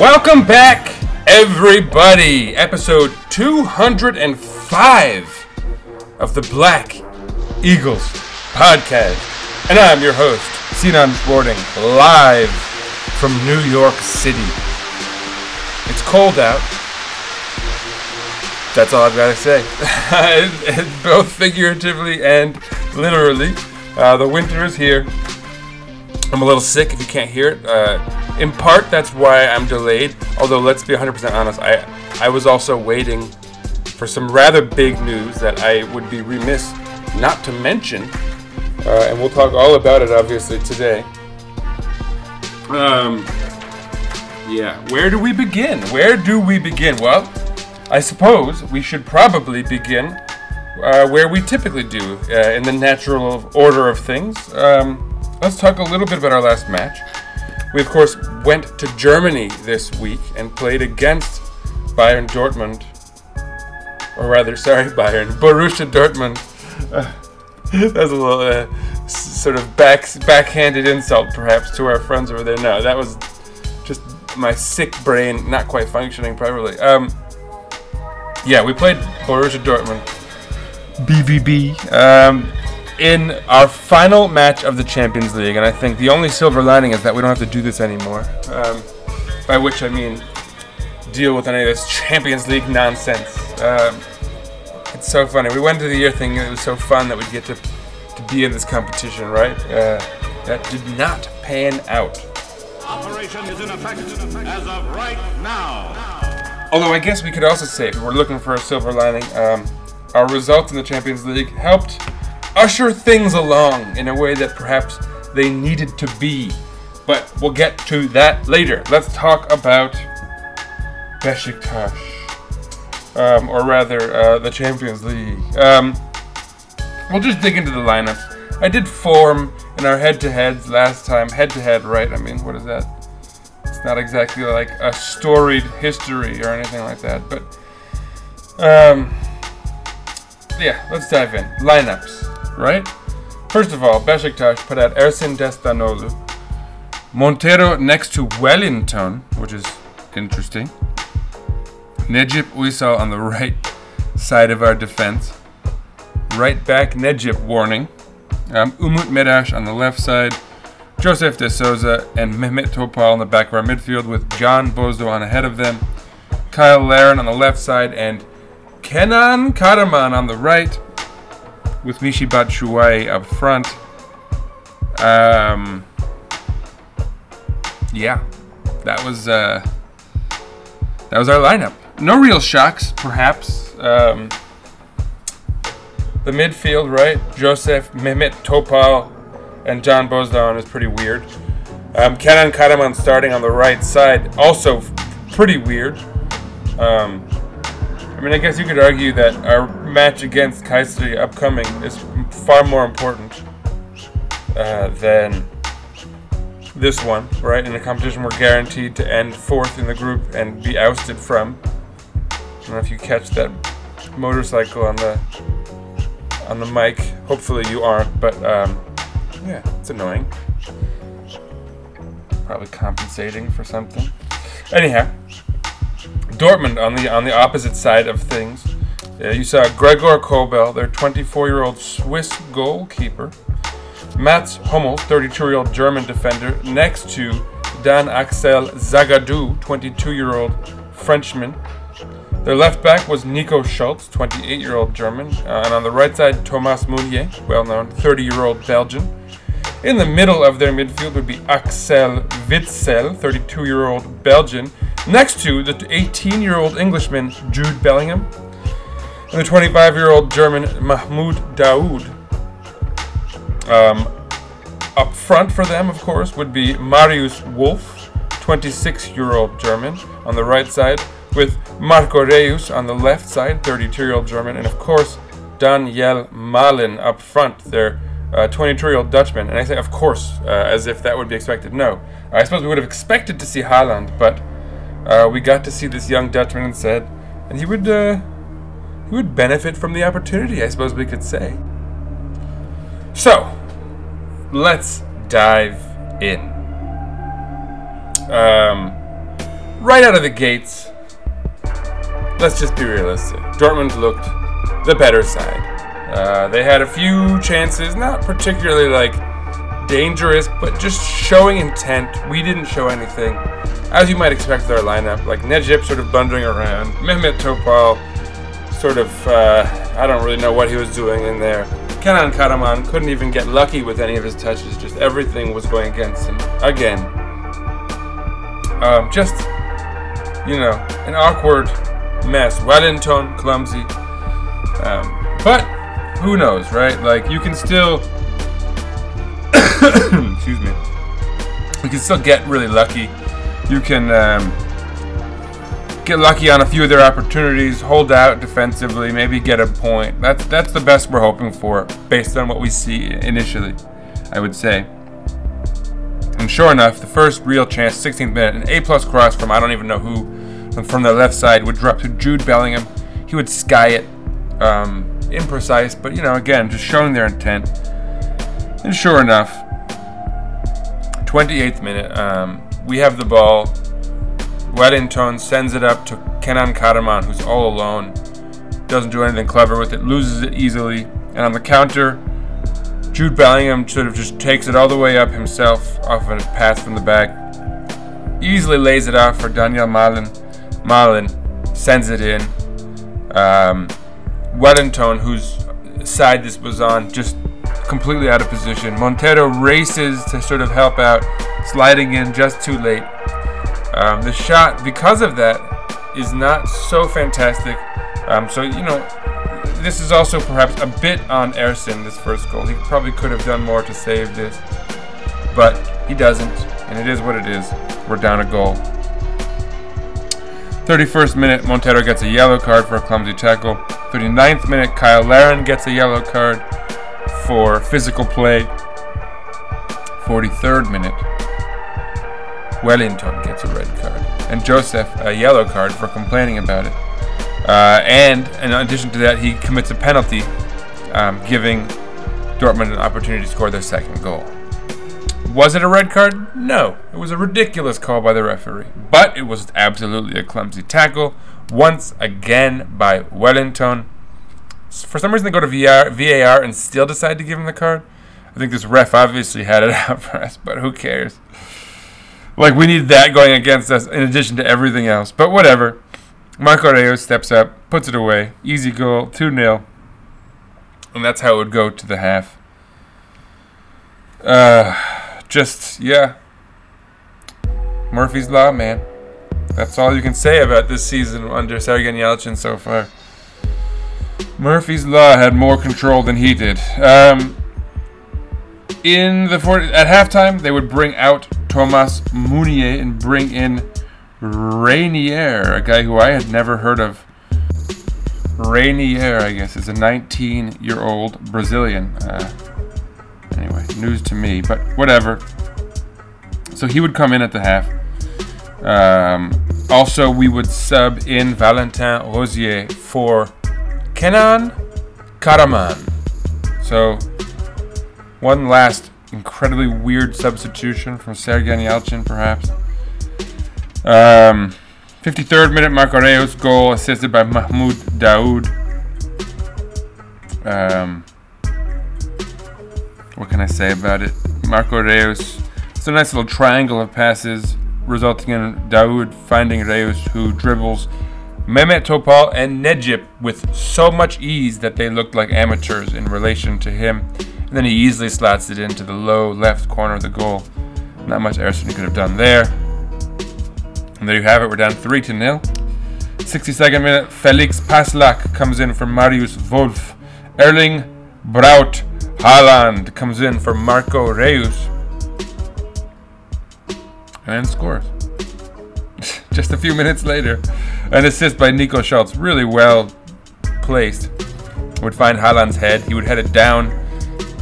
Welcome back, everybody. Episode 205 of the Black Eagles podcast. And I'm your host, Sinan Schwarting, live from New York City. It's cold out. That's all I've got to say. Both figuratively and literally. Uh, the winter is here. I'm a little sick if you can't hear it. Uh, in part, that's why I'm delayed. Although, let's be 100% honest, I, I was also waiting for some rather big news that I would be remiss not to mention. Uh, and we'll talk all about it, obviously, today. Um, yeah, where do we begin? Where do we begin? Well, I suppose we should probably begin uh, where we typically do, uh, in the natural order of things. Um, let's talk a little bit about our last match. We, of course, went to Germany this week and played against Bayern Dortmund. Or rather, sorry, Bayern, Borussia Dortmund. Uh, that's a little uh, sort of back, backhanded insult, perhaps, to our friends over there. No, that was just my sick brain not quite functioning properly. Um, yeah, we played Borussia Dortmund. BVB. Um, in our final match of the Champions League, and I think the only silver lining is that we don't have to do this anymore. Um, by which I mean deal with any of this Champions League nonsense. Um, it's so funny. We went into the year thinking it was so fun that we'd get to, to be in this competition, right? Uh, that did not pan out. Operation is in effect as of right now. Although I guess we could also say, if we're looking for a silver lining, um, our results in the Champions League helped usher things along in a way that perhaps they needed to be. But we'll get to that later. Let's talk about Besiktas, um, or rather, uh, the Champions League. Um, we'll just dig into the lineups. I did form in our head-to-heads last time. Head-to-head, right? I mean, what is that? It's not exactly like a storied history or anything like that, but um, yeah, let's dive in. Lineups, right? First of all, Besiktas put out Ersin Destanoğlu. Montero next to Wellington, which is interesting. Necip Uysal on the right side of our defense. Right back Necip warning. Um, Umut Meraş on the left side. Joseph De Souza and Mehmet Topal in the back of our midfield with Can Bozdoğan ahead of them. Kyle Larin on the left side and Kenan Karaman on the right with Michy Batshuayi up front. Um, yeah, that was uh, that was our lineup. No real shocks, perhaps. Um, the midfield, right? Joseph, Mehmet Topal, and Can Bozdoğan is pretty weird. Um, Kenan Karaman starting on the right side, also pretty weird. Um, I mean, I guess you could argue that our match against Kayseri upcoming is far more important uh, than this one, right? In a competition we're guaranteed to end fourth in the group and be ousted from. I don't know if you catch that motorcycle on the on the mic. Hopefully you aren't, but um, yeah, it's annoying. Probably compensating for something. Anyhow, Dortmund on the on the opposite side of things. Uh, you saw Gregor Kobel, their 24-year-old Swiss goalkeeper. Mats Hummel, 32-year-old German defender, next to Dan Axel Zagadou, 22-year-old Frenchman. Their left back was Nico Schulz, 28-year-old German, uh, and on the right side Thomas Meunier, well-known 30-year-old Belgian. In the middle of their midfield would be Axel Witsel, 32-year-old Belgian, next to the 18-year-old Englishman Jude Bellingham. The 25 year old German Mahmoud Dahoud. Um, up front for them, of course, would be Marius Wolf, 26 year old German, on the right side, with Marco Reus on the left side, 32 year old German, and of course, Daniel Malen up front, their 22 year old Dutchman. And I say, of course, uh, as if that would be expected. No. I suppose we would have expected to see Haaland, but uh, we got to see this young Dutchman instead, and he would. He would benefit from the opportunity, I suppose we could say. So, let's dive in. Um, right out of the gates, let's just be realistic. Dortmund looked the better side. Uh, they had a few chances, not particularly like dangerous, but just showing intent. We didn't show anything, as you might expect with our lineup. Like Necip sort of blundering around, Mehmet Topal sort of, uh, I don't really know what he was doing in there. Kenan Karaman couldn't even get lucky with any of his touches. Just everything was going against him again. Um, just, you know, an awkward mess. Wellington, clumsy. Um, but who knows, right? Like you can still, excuse me, you can still get really lucky. You can. Um, get lucky on a few of their opportunities, hold out defensively, maybe get a point. That's that's the best we're hoping for based on what we see initially, I would say. And sure enough, the first real chance, 16th minute, an A plus cross from I don't even know who, from the left side would drop to Jude Bellingham. He would sky it, um, imprecise, but you know, again, just showing their intent. And sure enough, 28th minute, um, we have the ball. Wellington sends it up to Kenan Karaman, who's all alone. Doesn't do anything clever with it, loses it easily. And on the counter, Jude Bellingham sort of just takes it all the way up himself off of a pass from the back. Easily lays it off for Daniel Malen. Malen sends it in. Um, Wellington, whose side this was on, just completely out of position. Montero races to sort of help out, sliding in just too late. Um, the shot, because of that, is not so fantastic. Um, so, you know, this is also perhaps a bit on Ersin, this first goal. He probably could have done more to save this, but he doesn't, and it is what it is. We're down a goal. 31st minute, Montero gets a yellow card for a clumsy tackle. 39th minute, Kyle Larin gets a yellow card for physical play. 43rd minute, Wellington gets a red card, and Joseph a yellow card for complaining about it. Uh, and in addition to that, he commits a penalty, um, giving Dortmund an opportunity to score their second goal. Was it a red card? No. It was a ridiculous call by the referee. But it was absolutely a clumsy tackle, once again by Wellington. For some reason, they go to VAR, VAR and still decide to give him the card. I think this ref obviously had it out for us, but who cares? Like, we need that going against us in addition to everything else. But whatever. Marco Reus steps up, puts it away. Easy goal, 2 0. And that's how it would go to the half. Uh, just, yeah. Murphy's Law, man. That's all you can say about this season under Sergen Yalçın so far. Murphy's Law had more control than he did. Um, in the 40, at halftime, they would bring out Thomas Meunier and bring in Reinier, a guy who I had never heard of. Reinier, I guess, is a 19 year old Brazilian. Uh, anyway, news to me, but whatever. So he would come in at the half. Um, also, we would sub in Valentin Rosier for Kenan Karaman. So, one last incredibly weird substitution from Sergen Yalçın, perhaps. Um, 53rd minute, Marco Reus goal assisted by Mahmoud Dahoud. Um, what can I say about it? Marco Reus. It's a nice little triangle of passes, resulting in Dahoud finding Reus, who dribbles Mehmet Topal and Necip with so much ease that they looked like amateurs in relation to him. And then he easily slats it into the low left corner of the goal. Not much Ersin could have done there. And there you have it. We're down 3 to nil. 62nd minute, Felix Passlack comes in for Marius Wolf. Erling Braut Haaland comes in for Marco Reus. And scores. Just a few minutes later, an assist by Nico Schulz, really well placed, would find Haaland's head. He would head it down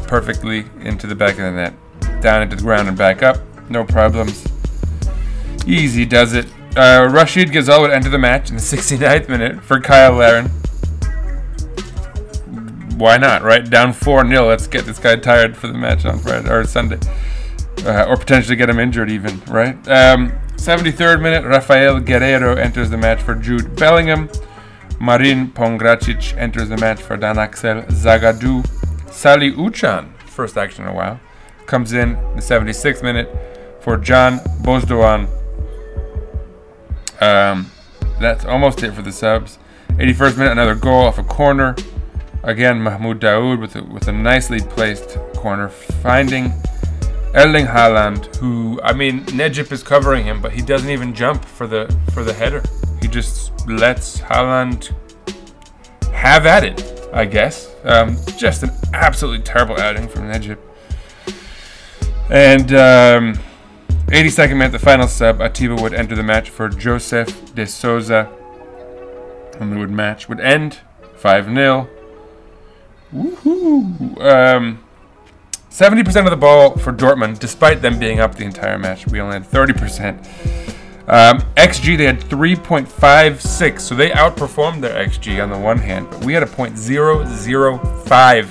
perfectly into the back of the net, down into the ground and back up. No problems. Easy does it. Uh, Rachid Ghezzal would enter the match in the 69th minute for Kyle Larin. Why not, right? Down 4 0. Let's get this guy tired for the match on Friday or Sunday. Uh, or potentially get him injured, even, right? Um, 73rd minute, Raphaël Guerreiro enters the match for Jude Bellingham. Marin Pongracic enters the match for Dan Axel Zagadou. Salih Uçan, first action in a while, comes in the 76th minute for Can Bozdoğan. Um, that's almost it for the subs. 81st minute, another goal off a corner. Again, Mahmoud Dahoud with a, with a nicely placed corner, finding Erling Haaland, who I mean, Necip is covering him, but he doesn't even jump for the for the header. He just lets Haaland have at it, I guess. Um, just an absolutely terrible outing from Necip. And um, 82nd minute, the final sub, Atiba would enter the match for Joseph de Souza. And the would match would end 5 0. Woohoo! Um, 70% of the ball for Dortmund, despite them being up the entire match. We only had 30%. Um, XG, they had 3.56, so they outperformed their XG on the one hand, but we had a .005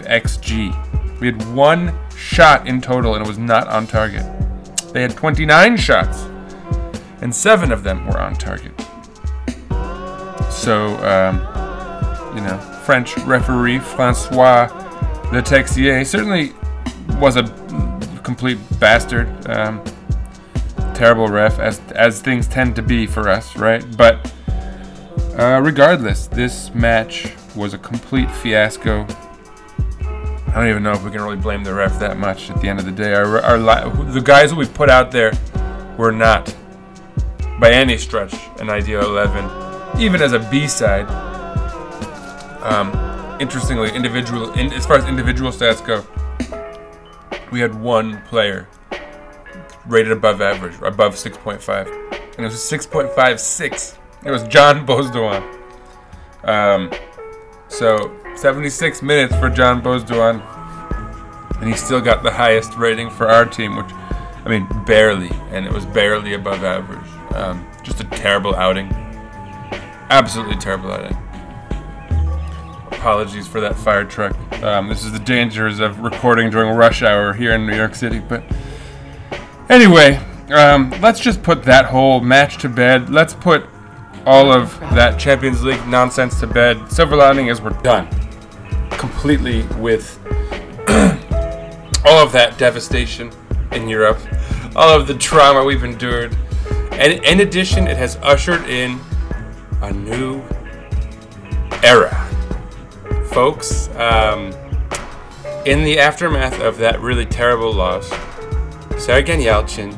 XG. We had one shot in total, and it was not on target. They had 29 shots, and seven of them were on target. So, um, you know, French referee Francois Le Texier certainly was a complete bastard. Um, terrible ref, as as things tend to be for us, right? But uh, regardless, this match was a complete fiasco. I don't even know if we can really blame the ref that much. At the end of the day, our, our li- the guys that we put out there were not, by any stretch, an ideal eleven. Even as a B side, um, interestingly, individual in, as far as individual stats go, we had one player rated above average, above 6.5, and it was 6.56. It was Can Bozdoğan. Um, so 76 minutes for Can Bozdoğan, and he still got the highest rating for our team, which I mean barely, and it was barely above average. Um, just a terrible outing. Absolutely terrible outing apologies for that fire truck. Um, this is the dangers of recording during rush hour here in New York City. But anyway, um, let's just put that whole match to bed. Let's put all of that Champions League nonsense to bed. Silver lining is we're done completely with all of that devastation in Europe, all of the trauma we've endured. And in addition, it has ushered in a new era folks. Um, in the aftermath of that really terrible loss, Sergen Yalçın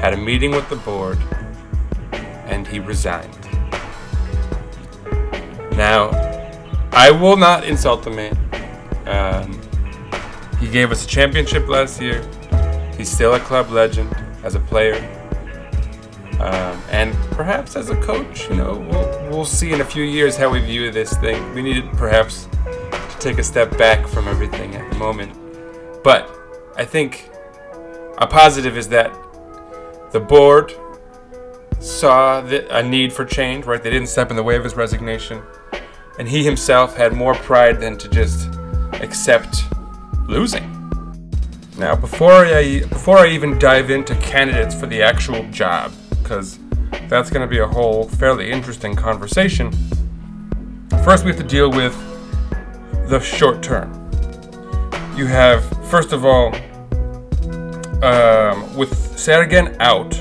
had a meeting with the board and he resigned. Now, I will not insult the man. Um, he gave us a championship last year. He's still a club legend as a player. Um, and perhaps as a coach, you know, we'll, we'll see in a few years how we view this thing. We needed perhaps to take a step back from everything at the moment. But I think a positive is that the board saw a need for change, right? They didn't step in the way of his resignation. And he himself had more pride than to just accept losing. Now, before I before I even dive into candidates for the actual job, because that's going to be a whole fairly interesting conversation. First, we have to deal with the short term. You have, first of all, um, with Sergen out,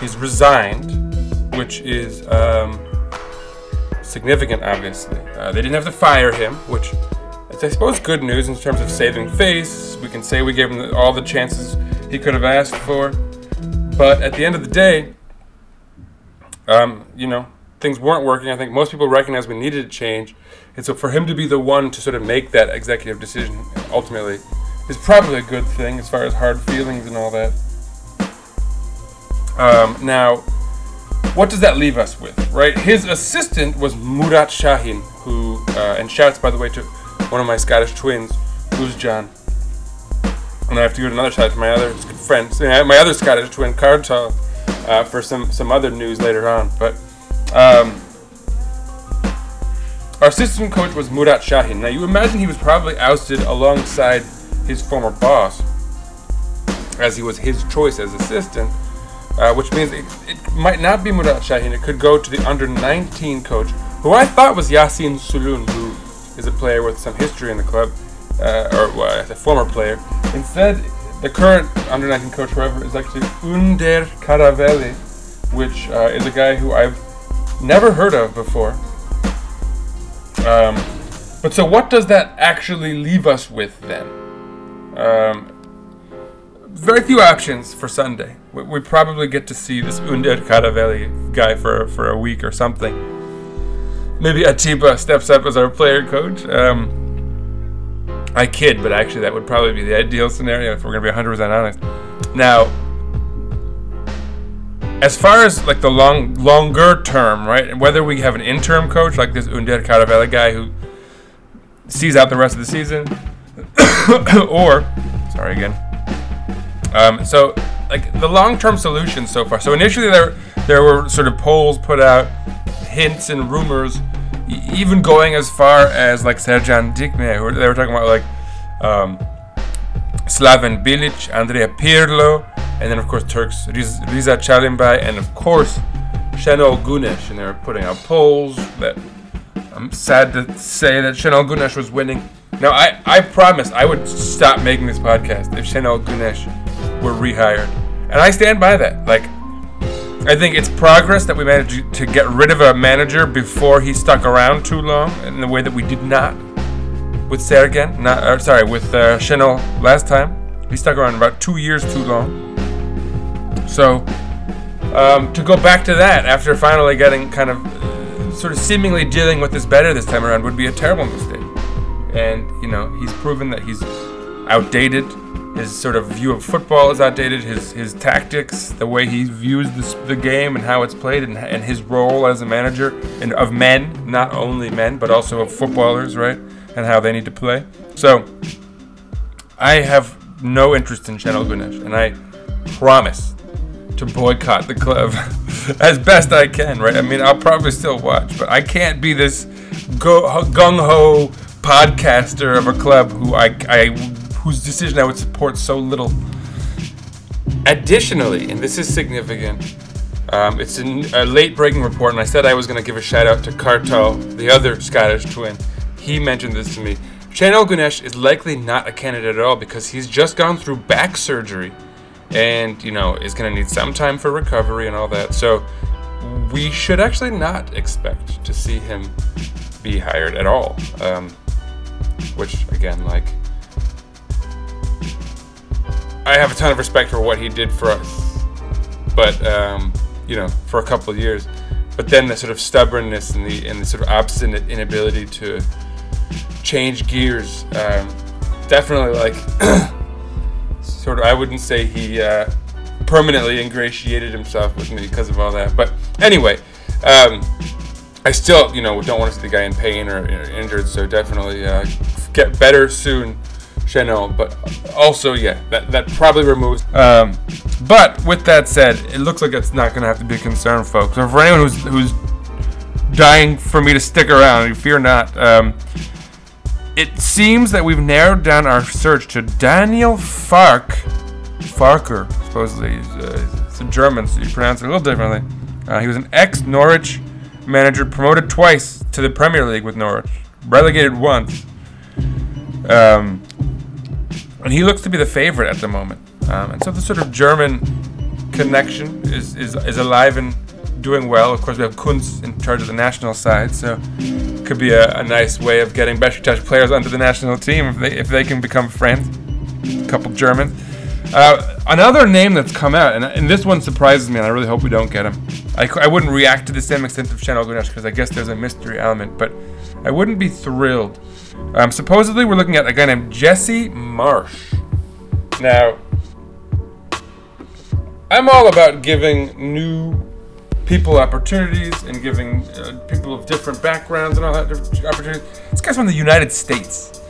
he's resigned, which is um, significant, obviously. Uh, they didn't have to fire him, which is, I suppose, good news in terms of saving face. We can say we gave him all the chances he could have asked for. But at the end of the day, um, you know, things weren't working. I think most people recognized we needed a change, and so for him to be the one to sort of make that executive decision ultimately is probably a good thing as far as hard feelings and all that. Um, now, what does that leave us with, right? His assistant was Murat Şahin, who, uh, and shouts by the way to one of my Scottish twins, who's John. And I have to give another shout out to my other friend, my other Scottish twin, Cartal, uh, for some some other news later on. But um, our assistant coach was Murat Şahin. Now you imagine he was probably ousted alongside his former boss, as he was his choice as assistant, uh, which means it, it might not be Murat Şahin. It could go to the under 19 coach, who I thought was Yasin Sulun, who is a player with some history in the club, uh, or a former player. Instead, the current under 19 coach, however, is actually Önder Karaveli, which uh, is a guy who I've never heard of before. Um, but so, what does that actually leave us with then? Um, very few options for Sunday. We, we probably get to see this Önder Karaveli guy for, for a week or something. Maybe Atiba steps up as our player coach. Um, I kid, but actually, that would probably be the ideal scenario if we're to be 100% honest. Now, as far as like the long, longer term, right? Whether we have an interim coach like this Önder Karaveli guy who sees out the rest of the season, or sorry again. Um, so, like the long-term solution so far. So initially, there there were sort of polls put out, hints and rumors even going as far as like Serjan Dikme, they were talking about like um, Slaven Bilic, Andrea Pirlo, and then of course Turks Riz- Riza Çalımbay, and of course Şenol Güneş. And they were putting out polls that I'm sad to say that Şenol Güneş was winning. Now I, I promised I would stop making this podcast if Şenol Güneş were rehired. And I stand by that. Like I think it's progress that we managed to get rid of a manager before he stuck around too long in the way that we did not with Sergen. Not uh, sorry, with uh, Şenol last time. He stuck around about two years too long. So um, to go back to that after finally getting kind of uh, sort of seemingly dealing with this better this time around would be a terrible mistake. And you know he's proven that he's outdated his sort of view of football is outdated. His his tactics, the way he views this, the game and how it's played, and, and his role as a manager and of men, not only men but also of footballers, right? And how they need to play. So I have no interest in Şenol Güneş, and I promise to boycott the club as best I can, right? I mean, I'll probably still watch, but I can't be this gung ho podcaster of a club who I, I whose decision I would support so little. Additionally, and this is significant, um, it's a late breaking report, and I said I was going to give a shout out to Kartal, the other Scottish twin. He mentioned this to me. Şenol Güneş is likely not a candidate at all because he's just gone through back surgery and, you know, is going to need some time for recovery and all that. So we should actually not expect to see him be hired at all. Um, which, again, like, I have a ton of respect for what he did for us, but um, you know, for a couple of years. But then the sort of stubbornness and the and the sort of obstinate inability to change gears, um, definitely like sort of. I wouldn't say he uh, permanently ingratiated himself with me because of all that. But anyway, um, I still you know don't want to see the guy in pain or, or injured. So definitely uh, get better soon Şenol, but also yeah, that that probably removes. Um, but with that said, it looks like it's not going to have to be a concern, folks. Or for anyone who's who's dying for me to stick around, fear not. Um, it seems that we've narrowed down our search to Daniel Fark, Farker, supposedly. He's, uh, a German, so you pronounce it a little differently. Uh, he was an ex-Norwich manager, promoted twice to the Premier League with Norwich, relegated once. Um, and he looks to be the favorite at the moment. Um, and so the sort of German connection is, is, is alive and doing well. Of course, we have Kuntz in charge of the national side, so it could be a, a nice way of getting Besiktas players onto the national team if they if they can become friends. A couple Germans. Uh, another name that's come out, and, and this one surprises me, and I really hope we don't get him. I, I wouldn't react to the same extent of Şenol Güneş because I guess there's a mystery element, but I wouldn't be thrilled. Um, supposedly, we're looking at a guy named Jesse Marsch. Now, I'm all about giving new people opportunities and giving uh, people of different backgrounds and all that opportunities. This guy's from the United States.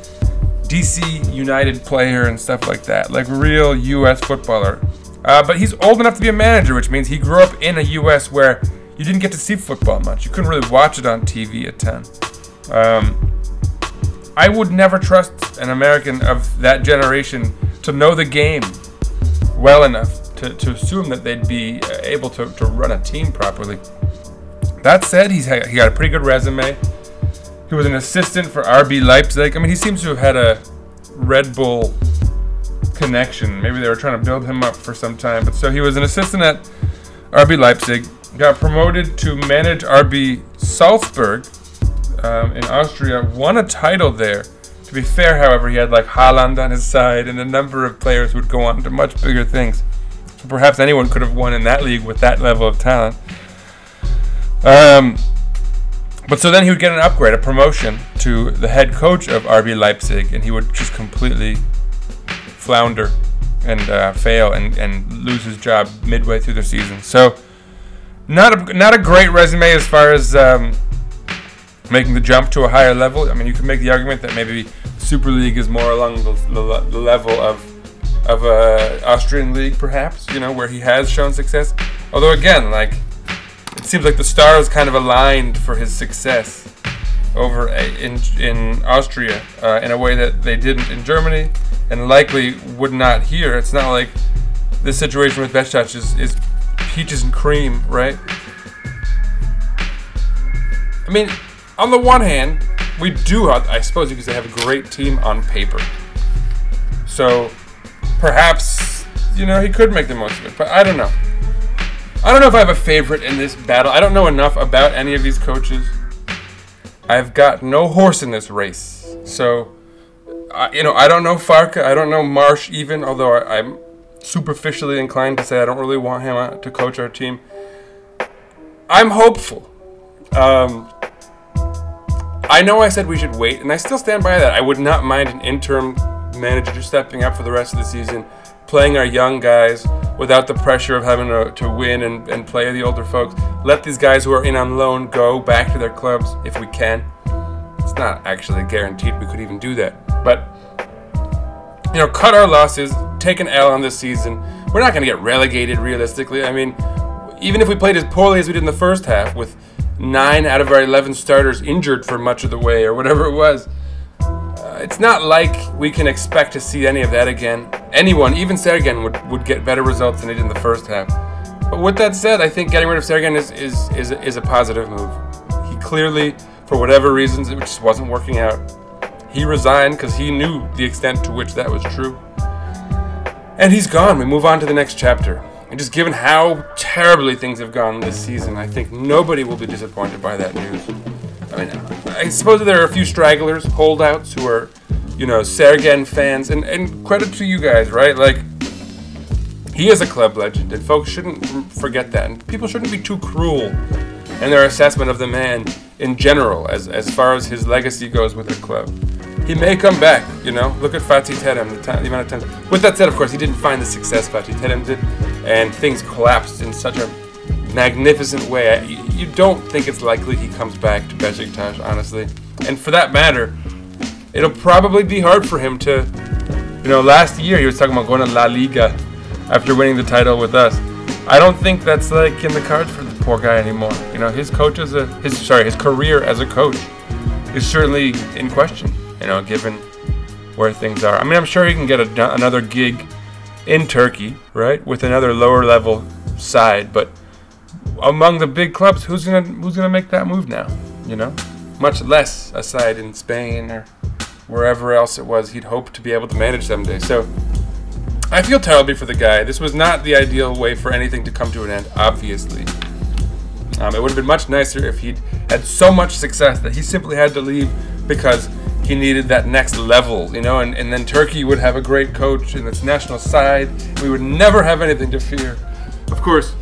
DC United player and stuff like that, like real U.S. footballer. Uh, but he's old enough to be a manager, which means he grew up in a U.S. where you didn't get to see football much. You couldn't really watch it on TV at 10. Um, I would never trust an American of that generation to know the game well enough to, to assume that they'd be uh, able to, to run a team properly. That said, he's he got a pretty good resume. He was an assistant for RB Leipzig. I mean, he seems to have had a Red Bull connection. Maybe they were trying to build him up for some time. But so he was an assistant at RB Leipzig. Got promoted to manage RB Salzburg um, in Austria. Won a title there. To be fair, however, he had like Haaland on his side and a number of players who would go on to much bigger things. So perhaps anyone could have won in that league with that level of talent. Um, but so then he would get an upgrade, a promotion to the head coach of RB Leipzig, and he would just completely flounder and uh, fail and, and lose his job midway through the season. So not a, not a great resume as far as um, making the jump to a higher level. I mean, you could make the argument that maybe Super League is more along the, the, the level of of a Austrian league, perhaps. You know, where he has shown success. Although again, like seems like the stars kind of aligned for his success over a, in in Austria uh, in a way that they didn't in Germany, and likely would not here. It's not like this situation with Besiktas is, is peaches and cream, right? I mean, on the one hand, we do, have, I suppose because they have a great team on paper. So perhaps, you know, he could make the most of it, but I don't know. I don't know if I have a favorite in this battle. I don't know enough about any of these coaches. I've got no horse in this race. So, I, you know, I don't know Farka. I don't know Marsch even, although I, I'm superficially inclined to say I don't really want him uh, to coach our team. I'm hopeful. Um, I know I said we should wait, and I still stand by that. I would not mind an interim manager stepping up for the rest of the season, playing our young guys without the pressure of having to, to win and, and play the older folks. Let these guys who are in on loan go back to their clubs if we can. It's not actually guaranteed we could even do that. But, you know, cut our losses, take an L on this season. We're not going to get relegated realistically. I mean, even if we played as poorly as we did in the first half, with nine out of our 11 starters injured for much of the way, or whatever it was, uh, it's not like we can expect to see any of that again. Anyone, even Sergen, would, would get better results than he did in the first half. But with that said, I think getting rid of Sergen is, is, is, is a positive move. He clearly, for whatever reasons, it just wasn't working out. He resigned because he knew the extent to which that was true. And he's gone. We move on to the next chapter. And just given how terribly things have gone this season, I think nobody will be disappointed by that news. I I suppose there are a few stragglers, holdouts, who are, you know, Sergen fans, and, and credit to you guys, right? Like, he is a club legend, and folks shouldn't forget that. And people shouldn't be too cruel in their assessment of the man in general, as, as far as his legacy goes with the club. He may come back, you know. Look at Fatih Terim, the, time, the amount of time. With that said, of course, he didn't find the success Fatih Terim did, and things collapsed in such a magnificent way. You, don't think it's likely he comes back to Besiktas, honestly. And for that matter, it'll probably be hard for him to, you know, last year he was talking about going to La Liga after winning the title with us. I don't think that's like in the cards for the poor guy anymore. You know, his coach a his sorry, his career as a coach is certainly in question. You know, given where things are. I mean, I'm sure he can get a, another gig in Turkey, right, with another lower level side. But among the big clubs, who's gonna who's gonna make that move now? You know, much less a side in Spain or wherever else it was he'd hoped to be able to manage someday. So I feel terribly for the guy. This was not the ideal way for anything to come to an end, obviously. Um, it would have been much nicer if he'd had so much success that he simply had to leave because he needed that next level, you know, and, and then Turkey would have a great coach in its national side. We would never have anything to fear. Of course,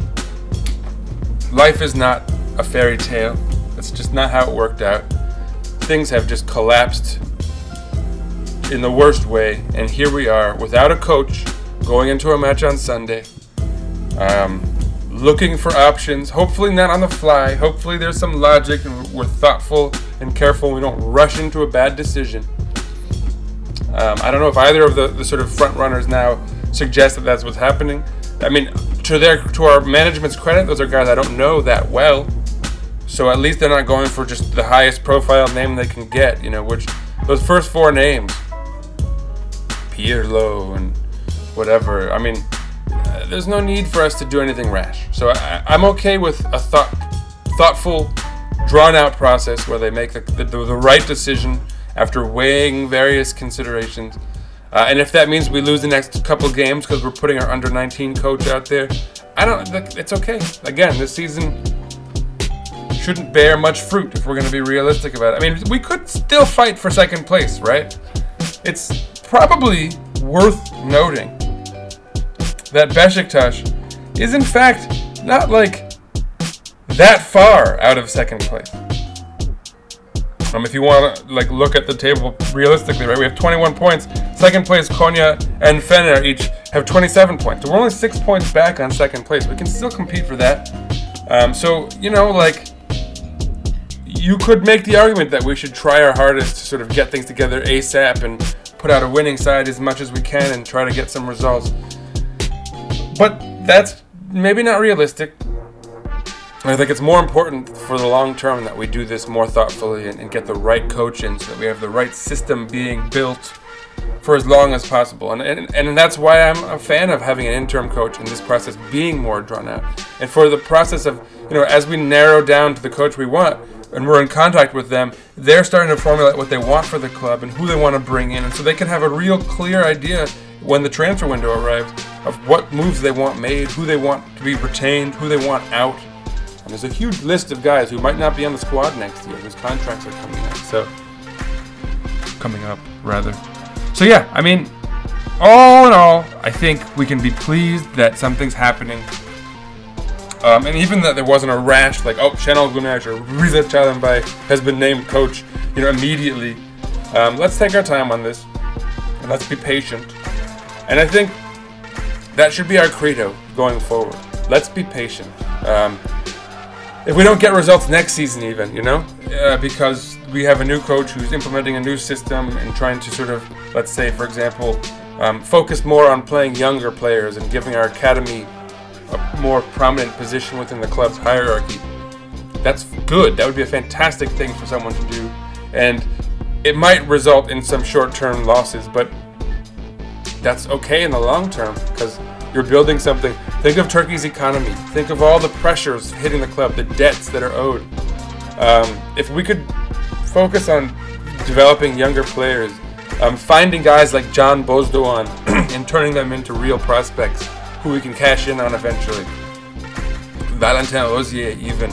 life is not a fairy tale. That's just not how it worked out. Things have just collapsed in the worst way, and here we are without a coach going into a match on Sunday. Um, looking for options, hopefully not on the fly. Hopefully there's some logic and we're thoughtful and careful. We don't rush into a bad decision. Um, I don't know if either of the, the sort of front runners now suggest that that's what's happening. I mean, to their to our management's credit, those are guys I don't know that well. So at least they're not going for just the highest profile name they can get, you know, which those first four names, Pirlo and whatever. I mean, uh, there's no need for us to do anything rash. So I, I'm okay with a thought, thoughtful, drawn-out process where they make the, the, the right decision after weighing various considerations. Uh, and if that means we lose the next couple games because we're putting our under 19 coach out there, I don't. It's okay. Again, this season shouldn't bear much fruit if we're going to be realistic about it. I mean, we could still fight for second place, right? It's probably worth noting that Besiktas is in fact not like that far out of second place. Um, if you want to like look at the table realistically, right, we have 21 points. Second place, Konya and Fener each have 27 points. So we're only six points back on second place. We can still compete for that. Um, so you know, like you could make the argument that we should try our hardest to sort of get things together ASAP and put out a winning side as much as we can and try to get some results. But that's maybe not realistic. I think it's more important for the long term that we do this more thoughtfully and, and, get the right coach in so that we have the right system being built for as long as possible. And, and, and that's why I'm a fan of having an interim coach in this process being more drawn out. And for the process of, you know, as we narrow down to the coach we want and we're in contact with them, they're starting to formulate what they want for the club and who they want to bring in. And so they can have a real clear idea when the transfer window arrives of what moves they want made, who they want to be retained, who they want out. And there's a huge list of guys who might not be on the squad next year whose contracts are coming up. So coming up rather. So yeah, I mean, all in all, I think we can be pleased that something's happening. Um, and even that there wasn't a rash like, oh, Şenol Güneş or Riza Çalımbay has been named coach, you know, immediately. Um, let's take our time on this, and let's be patient. And I think that should be our credo going forward. Let's be patient. Um, if we don't get results next season, even you know, uh, because we have a new coach who's implementing a new system and trying to sort of, let's say, for example, um, focus more on playing younger players and giving our academy a more prominent position within the club's hierarchy. That's good. That would be a fantastic thing for someone to do, and it might result in some short-term losses, but that's okay in the long term because you're building something. Think of Turkey's economy. Think of all the pressures hitting the club, the debts that are owed. Um, if we could focus on developing younger players, um, finding guys like Can Bozdoğan and turning them into real prospects who we can cash in on eventually. Valentin Rosier, even.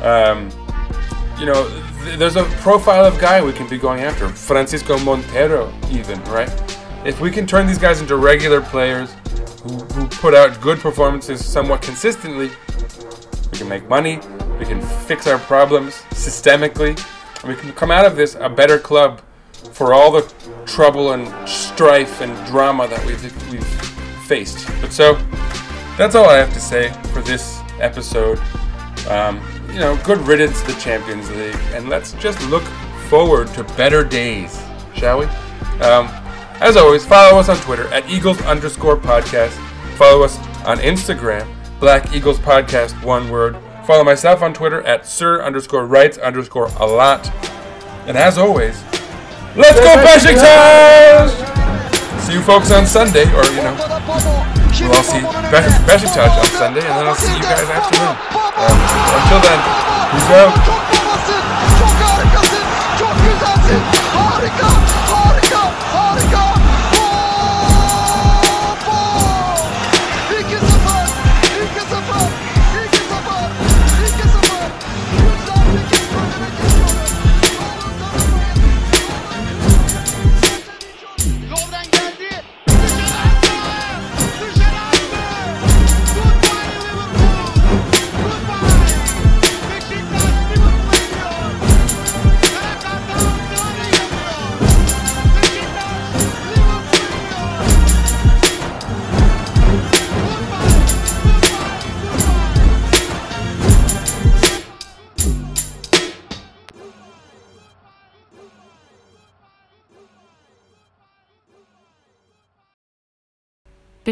Um, you know, th- there's a profile of guy we can be going after. Francisco Montero, even, right? If we can turn these guys into regular players who, who put out good performances somewhat consistently, we can make money, we can fix our problems systemically, and we can come out of this a better club for all the trouble and strife and drama that we've, we've faced. But so, that's all I have to say for this episode. Um, you know, good riddance to the Champions League, and let's just look forward to better days, shall we? Um, as always, follow us on Twitter at Eagles underscore podcast. Follow us on Instagram, Black Eagles Podcast, one word. Follow myself on Twitter at Sir underscore Writes underscore a lot. And as always, let's go Besiktas! See you folks on Sunday, or you know, we'll all see Be- Besiktas on Sunday, and then I'll see you guys afternoon. Um, until then, peace out.